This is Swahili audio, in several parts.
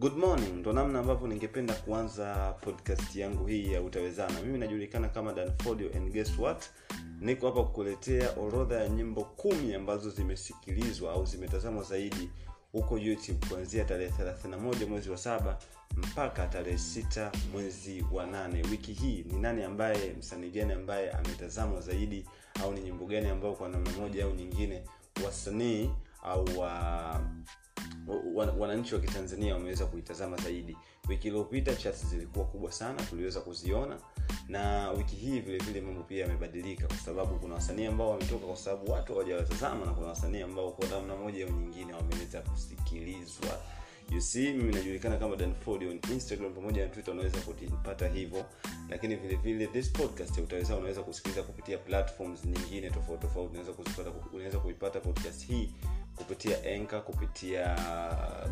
good morning ndo namna ambavyo ningependa kuanza podcast yangu hii ya utawezana. Mimi najulikana kama danfodio and guess what? Niko hapa kukuletea orodha ya nyimbo kumi ambazo zimesikilizwa au zimetazamwa zaidi huko youtube kuanzia tarehe 31 mwezi wa saba mpaka tarehe sita mwezi wa nane. Wiki hii ni nani ambaye msanii gani ambaye ametazamwa zaidi au ni nyimbo gani ambayo kwa namna moja au nyingine wasanii au wa wananchi wa kitanzania wameweza kuitazama zaidi. Wiki iliyopita chats zilikuwa kubwa sana tuliweza kuziona. Na wiki hii vile vile mambo pia yamebadilika kwa sababu kuna wasanii ambao wametoka kwa sababu watu hawajawatazama na kuna wasanii ambao kwa namna moja au nyingine wameweza kusikilizwa. You see mimi najulikana kama danford on instagram pamoja na twitter unaweza kupata hivyo. Lakini vile vile this podcast utaweza unaweza kusikiliza kupitia platforms nyingine tofauti tofauti unaweza kuzipata unaweza kuipata podcast hii kupitia enka kupitia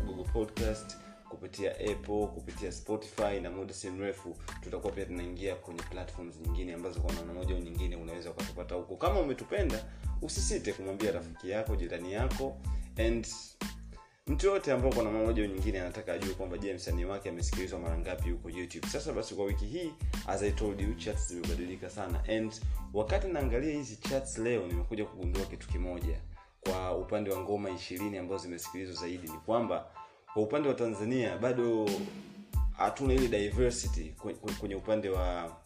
google podcast kupitia apple kupitia spotify na muda si mrefu tutakuwa pia tunaingia kwenye platforms nyingine ambazo kwa namna moja au nyingine unaweza ukatupata huko. Kama umetupenda usisite kumwambia rafiki yako jirani yako and mtu yoyote ambao kwa namna moja nyingine anataka ajue kwamba je msanii wake amesikilizwa mara ngapi huko youtube. Sasa basi kwa wiki hii as i told you chats zimebadilika sana. And wakati naangalia hizi chats leo nimekuja kugundua kitu kimoja kwa upande wa ngoma ishirini ambazo zimesikilizwa zaidi ni kwamba kwa upande wa tanzania bado hatuna ile diversity kwenye upande wa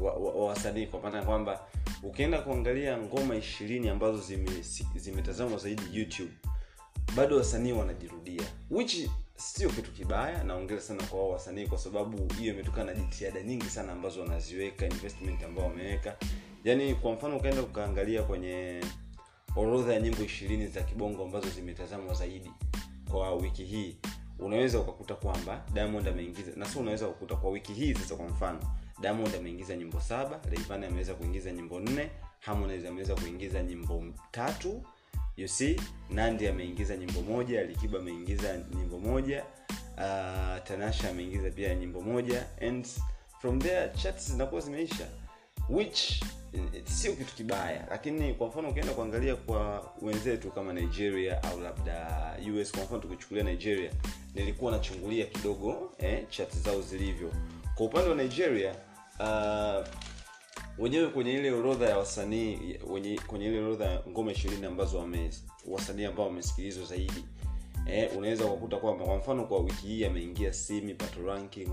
wa, wa, wa kwa maana kwamba ukienda kuangalia ngoma ishirini ambazo zimetazamwa zime zaidi youtube bado wasanii wanajirudia which sio kitu kibaya naongea sana kwa wao wasanii kwa sababu hiyo imetokana na jitihada nyingi sana ambazo wanaziweka investment ambao wameweka. Yaani kwa mfano ukaenda ukaangalia kwenye orodha ya nyimbo ishirini za kibongo ambazo zimetazamwa zaidi kwa wiki hii. Unaweza ukakuta kwamba diamond ameingiza na sio unaweza kukuta kwa wiki hii sasa kwa mfano diamond ameingiza nyimbo saba Rayvanny ameweza kuingiza nyimbo nne harmonize ameweza kuingiza nyimbo tatu you see nandi ameingiza nyimbo moja likiba ameingiza nyimbo moja uh, tanasha ameingiza pia nyimbo moja and from there chats zinakuwa zimeisha. Which sio kitu kibaya lakini kwa mfano ukienda kuangalia kwa wenzetu kama nigeria au labda us kwa mfano tukichukulia nigeria nilikuwa nachungulia kidogo eh, chat zao zilivyo. Kwa upande wa nigeria uh, wenyewe kwenye ile orodha ya wasanii kwenye ile orodha ya ngoma ishirini ambazo wame wasanii ambao wamesikilizwa zaidi eh, unaweza ukakuta kwamba kwa mfano kwa wiki hii ameingia simi patoranking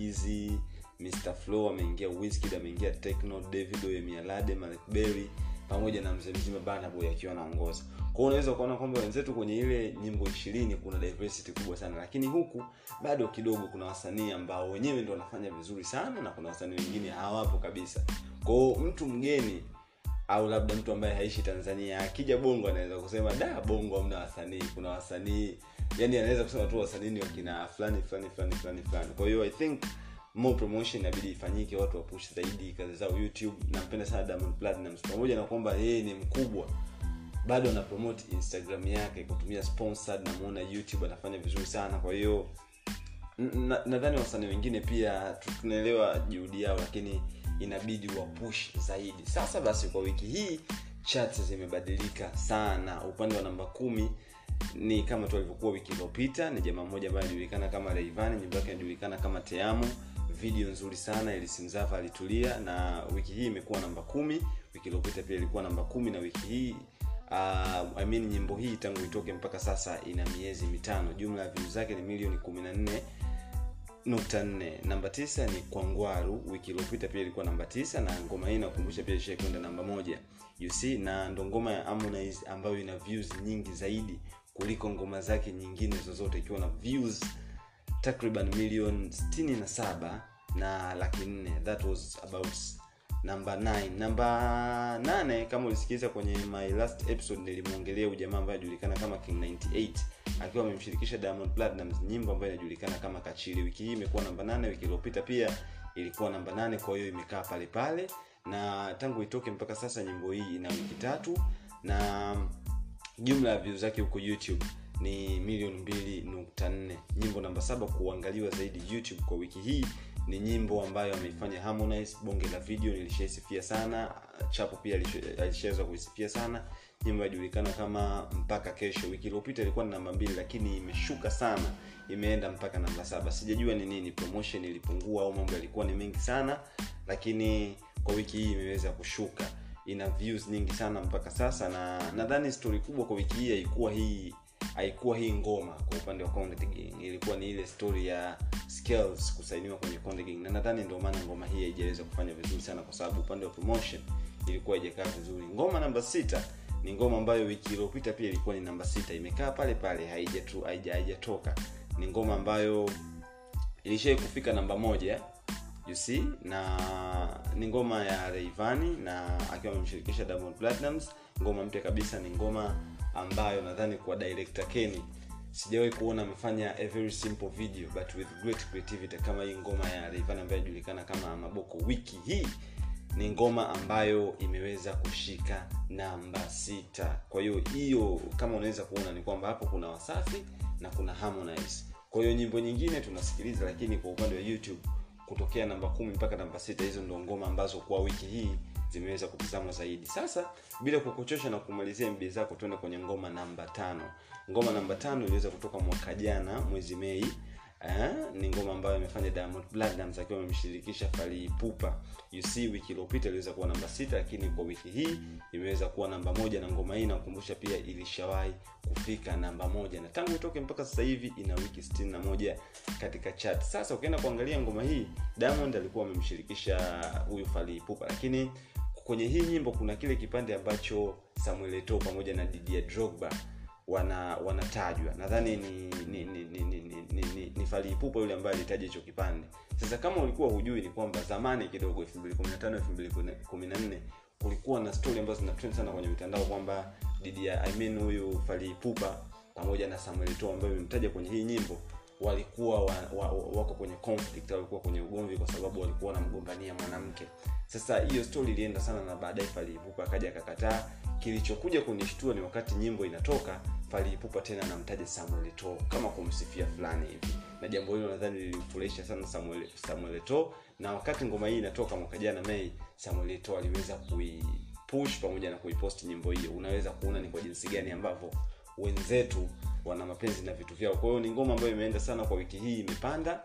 easy mr flow ameingia wizkid ameingia techno davido emialade malekberry pamoja na mzee mzima banaboy akiwa anaongoza kwao unaweza ukaona kwamba wenzetu kwenye ile nyimbo ishirini kuna diversity kubwa sana. Lakini huku bado kidogo kuna wasanii ambao wenyewe ndo wanafanya vizuri sana na kuna wasanii wengine hawapo kabisa. Kwao mtu mgeni au labda mtu ambaye haishi tanzania akija bongo anaweza kusema da bongo amna wasanii. Kuna wasanii yani anaweza kusema tu wasanii ni wakina fulani fulani fulani fulani fulani. Kwa hiyo i think more promotion inabidi ifanyike watu wapush zaidi kazi zao youtube. Nampenda sana diamond platinums pamoja na kwamba yeye ni mkubwa bado ana promote instagram yake kutumia sponsored namuona youtube anafanya vizuri sana. Kwa hiyo nadhani na wasanii wengine pia tunaelewa juhudi yao lakini inabidi wapush zaidi. Sasa basi kwa wiki hii chat zimebadilika sana. Upande wa namba kumi ni kama tu alivyokuwa wiki iliyopita. Ni jamaa mmoja ambaye anajulikana kama reivani nyumba yake inajulikana kama teamo video nzuri sana ilisimzava alitulia na wiki hii imekuwa namba kumi. Wiki iliyopita pia ilikuwa namba kumi na wiki hii. Uh, I mean, nyimbo hii tangu itoke mpaka sasa ina miezi mitano. Jumla ya views zake ni milioni kumi na nne nukta nne. Namba tisa ni kwangwaru. Wiki iliyopita pia ilikuwa namba tisa na ngoma hii nakumbusha pia ishai kwenda namba moja. You see na ndo ngoma ya harmonize ambayo ina views nyingi zaidi kuliko ngoma zake nyingine zozote ikiwa na views takriban milioni 67 na laki nne. That was about namba 9 namba 8 kama ulisikiliza kwenye my last episode nilimwongelea ujamaa ambaye anajulikana kama king 98 akiwa amemshirikisha diamond platinums nyimbo ambayo inajulikana kama kachili wiki hii imekuwa namba 8 wiki iliyopita pia ilikuwa namba 8 kwa hiyo imekaa pale pale. Na tangu itoke mpaka sasa nyimbo hii ina wiki tatu na jumla ya views zake huko youtube ni milioni mbili nukta nne. Nyimbo namba saba kuangaliwa zaidi youtube kwa wiki hii ni nyimbo ambayo ameifanya harmonize. Bonge la video nilishaisifia sana. Chapo pia alishaweza kuisifia sana. Nyimbo inajulikana kama mpaka kesho. Wiki iliyopita ilikuwa ni namba mbili lakini imeshuka sana. Imeenda mpaka namba saba. Sijajua ni nini promotion ilipungua au mambo yalikuwa ni mengi sana lakini kwa wiki hii imeweza kushuka. Ina views nyingi sana mpaka sasa na nadhani stori kubwa kwa wiki hii haikuwa hii haikuwa hii ngoma kwa upande wa Konde Gang ilikuwa ni ile story ya skills kusainiwa kwenye Gang na nadhani ndio maana ngoma hii haijaweza kufanya vizuri sana kwa sababu upande wa promotion ilikuwa haijakaa vizuri. Ngoma namba sita ni ngoma ambayo wiki iliyopita pia ilikuwa ni namba sita. Imekaa pale pale haijatu- haija- haijatoka ni ngoma ambayo ilishai kufika namba moja you see na ni ngoma ya Rayvanny na akiwa amemshirikisha Diamond ngoma mpya kabisa ni ngoma ambayo nadhani kwa director Kenny sijawahi kuona amefanya a very simple video but with great creativity kama hii ngoma ya Rayvanny ambayo inajulikana kama Maboko. Wiki hii ni ngoma ambayo imeweza kushika namba sita. Kwa hiyo hiyo kama unaweza kuona ni kwamba hapo kuna wasafi na kuna harmonize. Kwa hiyo nyimbo nyingine tunasikiliza lakini kwa upande wa youtube kutokea namba kumi mpaka namba sita hizo ndo ngoma ambazo kwa wiki hii zimeweza kutazamwa zaidi sasa bila kukuchosha na kumalizia mbi zako tuende kwenye ngoma namba tano ngoma namba tano iliweza kutoka mwaka jana mwezi mei Eh, ni ngoma ambayo amefanya Diamond Platnumz akiwa amemshirikisha Fally Ipupa. You see wiki iliyopita iliweza kuwa namba sita lakini kwa wiki hii imeweza kuwa namba moja na ngoma hii nakumbusha pia ilishawahi kufika namba moja na tangu itoke mpaka sasa hivi ina wiki sitini na moja katika chat. Sasa ukienda kuangalia ngoma hii Diamond alikuwa amemshirikisha huyu Fally lakini kwenye hii nyimbo kuna kile kipande ambacho Samuel eto pamoja na didia Drogba wana wanatajwa. Nadhani ni ni ni ni ni, ni, ni, ni, ni faliipupa yule ambaye alitaja hicho kipande. Sasa kama ulikuwa hujui ni kwamba zamani kidogo 2015 2014 kulikuwa na stori ambazo zina trend sana kwenye mitandao kwamba didia I mean huyu faliipupa pamoja na Samuel Eto'o ambayo imemtaja kwenye hii nyimbo walikuwa wa, wa, wa, wako kwenye conflict walikuwa kwenye ugomvi kwa sababu walikuwa wanamgombania mwanamke. Sasa hiyo story ilienda sana na baadaye faliipupa akaja akakataa. Kilichokuja kunishtua ni wakati nyimbo inatoka faliipupa tena anamtaja Samuel to kama kumsifia fulani hivi. Na jambo hilo nadhani lilimfurahisha sana Samuel Samuel to na wakati ngoma hii inatoka mwaka jana Mei Samuel to aliweza kuipush pamoja na kuiposti nyimbo hiyo. Unaweza kuona ni kwa jinsi gani ambavyo wenzetu wana mapenzi na vitu vyao. Kwa hiyo ni ngoma ambayo imeenda sana kwa wiki hii imepanda.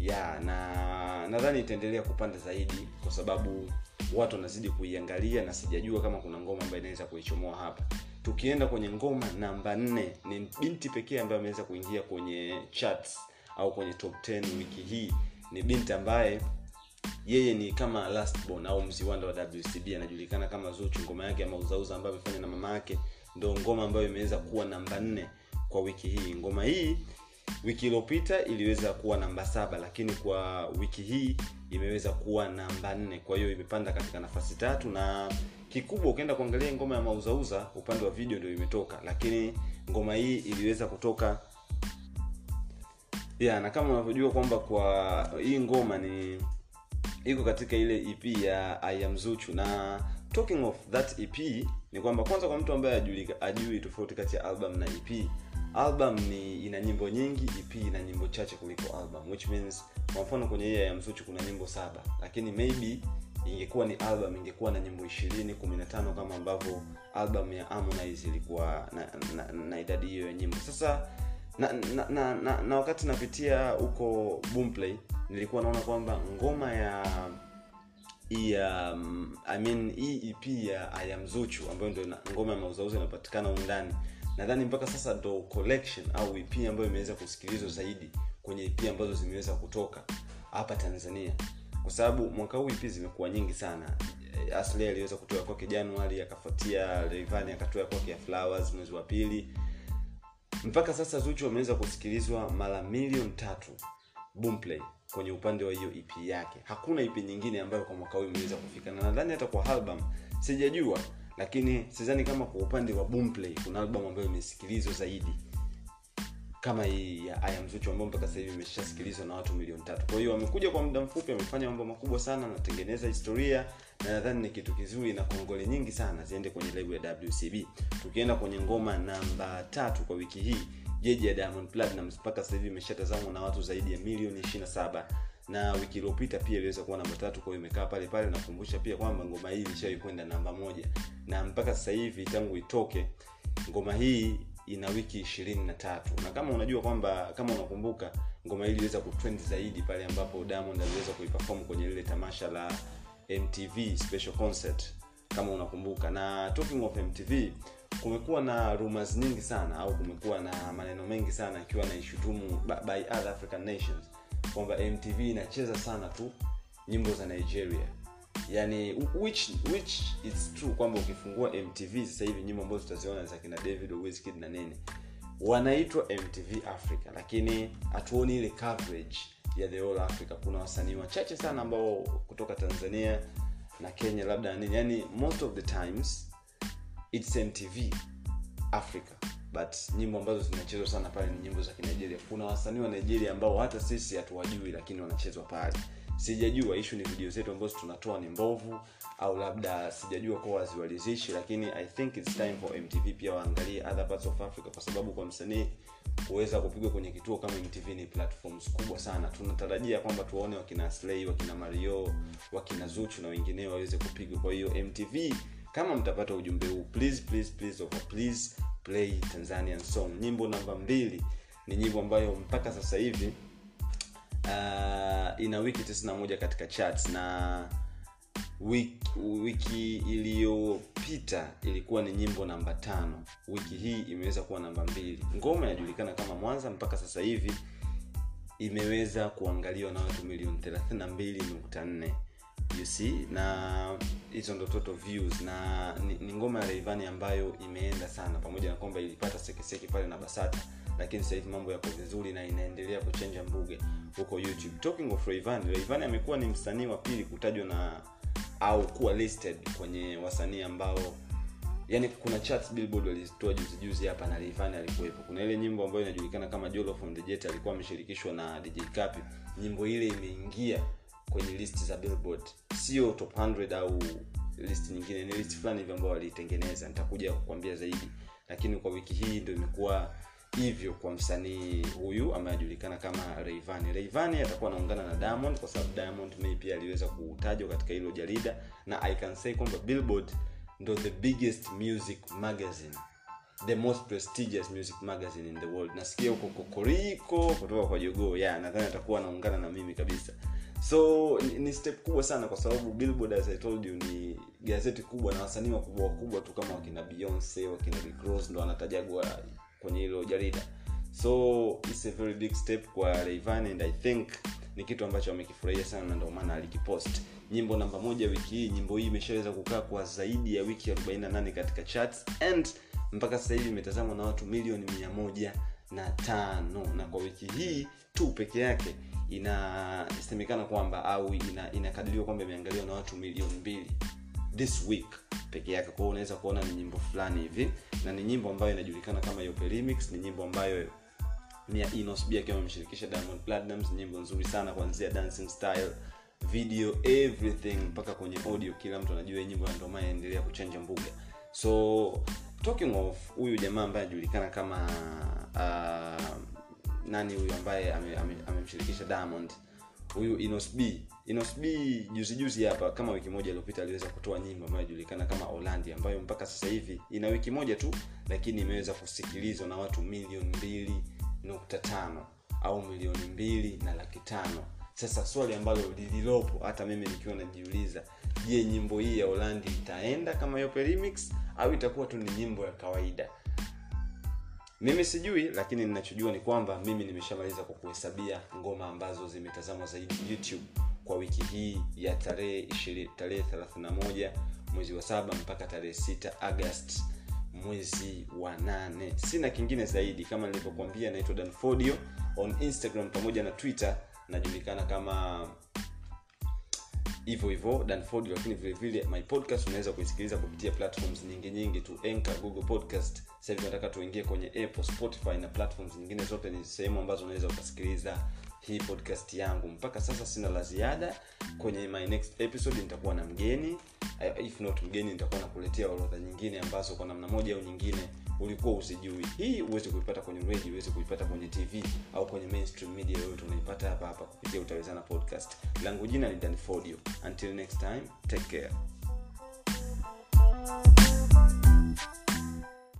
Ya na nadhani itaendelea kupanda zaidi kwa sababu watu wanazidi kuiangalia na sijajua kama kuna ngoma ambayo inaweza kuichomoa hapa. Tukienda kwenye ngoma namba nne ni binti pekee ambaye ameweza kuingia kwenye charts au kwenye top 10 wiki hii. Ni binti ambaye yeye ni kama last born au mziwanda wa wcb anajulikana kama zuchu. Ngoma yake ya mauzauza ambayo amefanya na mama yake ndo ngoma ambayo imeweza kuwa namba nne kwa wiki hii. Ngoma hii wiki iliyopita iliweza kuwa namba saba lakini kwa wiki hii imeweza kuwa namba nne. Kwa hiyo imepanda katika nafasi tatu na kikubwa ukienda kuangalia ngoma ya mauzauza upande wa video ndio imetoka. Lakini ngoma hii iliweza kutoka ya na kama unavyojua kwamba kwa hii ngoma ni iko katika ile ep ya I Zuchu. Na talking of that ep ni kwamba kwanza kwa mtu ambaye ajui, tofauti kati ya album na ep album ni ina nyimbo nyingi ep ina nyimbo chache kuliko album which means kwa mfano kwenye hii ya msuchu kuna nyimbo saba lakini maybe ingekuwa ni album ingekuwa na nyimbo ishirini kumi na tano kama ambavyo album ya harmonize ilikuwa na, na, na idadi hiyo ya nyimbo. Sasa na na, na, na, na wakati napitia huko boomplay nilikuwa naona kwamba ngoma ya ya um, I mean hii ep ya I ambayo ndio ngoma ya mauzauza inapatikana undani ndani nadhani mpaka sasa ndo collection au ep ambayo imeweza kusikilizwa zaidi kwenye ep ambazo zimeweza kutoka hapa tanzania. Kwa sababu mwaka huu ep zimekuwa nyingi sana. Asli aliweza kutoa kwake januari akafuatia Rayvanny akatoa kwake flowers mwezi wa pili mpaka sasa zuchu ameweza kusikilizwa mara milioni tatu boomplay kwenye upande wa hiyo ep yake. Hakuna ep nyingine ambayo kwa mwaka huu imeweza kufika. Na nadhani hata kwa album sijajua lakini sidhani kama kwa upande wa boomplay kuna album ambayo imesikilizwa zaidi kama hii ya am Zuchu ambayo mpaka sasa hivi imeshasikilizwa na watu milioni tatu. Kwa hiyo amekuja kwa muda mfupi amefanya mambo makubwa sana anatengeneza historia na nadhani ni kitu kizuri na kongole nyingi sana ziende kwenye lebu ya wcb tukienda kwenye ngoma namba tatu kwa wiki hii jeji ya diamond platinum mpaka sasa hivi imeshatazamwa na watu zaidi ya milioni 27 na wiki iliyopita pia iliweza kuwa namba tatu kwao imekaa pale pale nakumbusha pia kwamba ngoma hii ilishawai kwenda namba moja. Na mpaka sasa hivi tangu itoke ngoma hii ina wiki ishirini na tatu. Na kama unajua kwamba kama unakumbuka ngoma hii iliweza kutrend zaidi pale ambapo diamond aliweza kuiperform kwenye lile tamasha la mtv special concert kama unakumbuka. Na talking of mtv kumekuwa na rumors nyingi sana au kumekuwa na maneno mengi sana akiwa naishutumu by other african nations kwamba mtv inacheza sana tu nyimbo za nigeria yani which which it's true kwamba ukifungua mtv sasa hivi nyimbo ambazo tutaziona za kina david Wizkid na nini wanaitwa mtv africa lakini hatuoni ile coverage ya the whole africa. Kuna wasanii wachache sana ambao kutoka tanzania na kenya labda nini yani most of the times its mtv africa but nyimbo ambazo zinachezwa sana pale ni nyimbo za kinigeria kuna wasanii wa nigeria ambao hata sisi hatuwajui lakini wanachezwa pale. Sijajua ishu ni video zetu ambazo tunatoa ni mbovu au labda sijajua kuwa waziwalizishi lakini i think its time for mtv pia waangalie other parts of africa kwa sababu kwa msanii kuweza kupigwa kwenye kituo kama mtv ni platforms kubwa sana. Tunatarajia kwamba tuwaone wakina slay wakina mario wakina zuchu na wengineo waweze kupigwa. Kwa hiyo mtv kama mtapata ujumbe huu please please please over please play tanzanian song. Nyimbo namba mbili ni nyimbo ambayo mpaka sasa hivi uh, ina wiki 91 katika charts na wiki, wiki iliyopita ilikuwa ni nyimbo namba tano. Wiki hii imeweza kuwa namba mbili. Ngoma inajulikana kama mwanza mpaka sasa hivi imeweza kuangaliwa na watu milioni 32.4 you see? Na hizo ndo total views. Na ni, ni ngoma ya Rayvanny ambayo imeenda sana pamoja na kwamba ilipata sekeseke pale na basata lakini sasa hivi mambo yako vizuri na inaendelea kuchenja mbuge huko youtube. Talking of Rayvanny Rayvanny amekuwa ni msanii wa pili kutajwa na au kuwa listed kwenye wasanii ambao yani kuna charts billboard walizitoa juzi juzi hapa na Rayvanny alikuwepo. Kuna ile nyimbo ambayo inajulikana kama Jolo from the Jet alikuwa ameshirikishwa na DJ Kapi. Nyimbo ile imeingia kwenye list za billboard. Sio top 100 au list nyingine ni list fulani hivyo ambao waliitengeneza. Nitakuja kukwambia zaidi. Lakini kwa wiki hii ndo imekuwa hivyo kwa msanii huyu ambaye anajulikana kama reivan reivani atakuwa anaungana na Diamond kwa sababu Diamond May pia aliweza kutajwa katika hilo jarida. Na I can say kwamba Billboard ndo the biggest music magazine the most prestigious music magazine in the world. Nasikia huko kokoriko kutoka kwa jogoo yeah, nadhani atakuwa anaungana na mimi kabisa. So ni, step kubwa sana kwa sababu billboard as i told you ni gazeti kubwa na wasanii wakubwa wakubwa tu kama wakina beyonce wakina Rick ndo anatajagwa kwenye hilo jarida. So it's a very big step kwa Rayvanny and i think ni kitu ambacho amekifurahia sana na ndio maana alikipost. Nyimbo namba moja wiki hii nyimbo hii imeshaweza kukaa kwa zaidi ya wiki 48 katika charts and mpaka sasa hivi imetazamwa na watu milioni mia moja na tano. Na kwa wiki hii tu peke yake inasemekana kwamba au ina, inakadiriwa kwamba imeangaliwa na watu milioni mbili this week peke yake. Kwao unaweza kuona ni nyimbo fulani hivi na ni nyimbo ambayo inajulikana kama yopelimix ni nyimbo ambayo ni ya inosb akiwa amemshirikisha Diamond platinums nyimbo nzuri sana kuanzia dancing style video everything mpaka kwenye audio. Kila mtu anajua nyimbo ya ndio inaendelea kuchanja mbuga. So talking of huyu jamaa ambaye anajulikana kama uh, nani huyu ambaye amemshirikisha ame, ame Diamond. Huyu Inos B. Inos B juzi juzi hapa kama wiki moja iliyopita aliweza kutoa nyimbo ambayo inajulikana kama olandi ambayo mpaka sasa hivi ina wiki moja tu lakini imeweza kusikilizwa na watu milioni mbili nukta tano au milioni mbili na laki tano. Sasa swali ambalo lililopo hata mimi nikiwa najiuliza je nyimbo hii ya holandi itaenda kama yope remix au itakuwa tu ni nyimbo ya kawaida? Mimi sijui lakini ninachojua ni kwamba mimi nimeshamaliza kwa kuhesabia ngoma ambazo zimetazamwa zaidi youtube kwa wiki hii ya tarehe tarehe 31 mwezi wa saba mpaka tarehe 6 agast mwezi wa nane. Sina kingine zaidi kama nilivyokuambia naitwa danfodio on instagram pamoja na twitter najulikana kama hivyo hivyo danford lakini vile vile my podcast unaweza kuisikiliza kupitia platforms nyingi nyingi tu. Anchor, google podcast. Sahivi hivi nataka tuingie kwenye apple spotify na platforms nyingine zote ni sehemu ambazo unaweza ukasikiliza hii podcast yangu. Mpaka sasa sina la ziada. Kwenye my next episode nitakuwa na mgeni. Uh, if not mgeni nitakuwa nakuletea orodha nyingine ambazo kwa namna moja au nyingine ulikuwa usijui. Hii huwezi kuipata kwenye radio, huwezi kuipata kwenye TV au kwenye mainstream media yoyote, unaipata hapa hapa kupitia Utawezana Podcast. Langu jina ni Dan Fordio. Until next time, take care.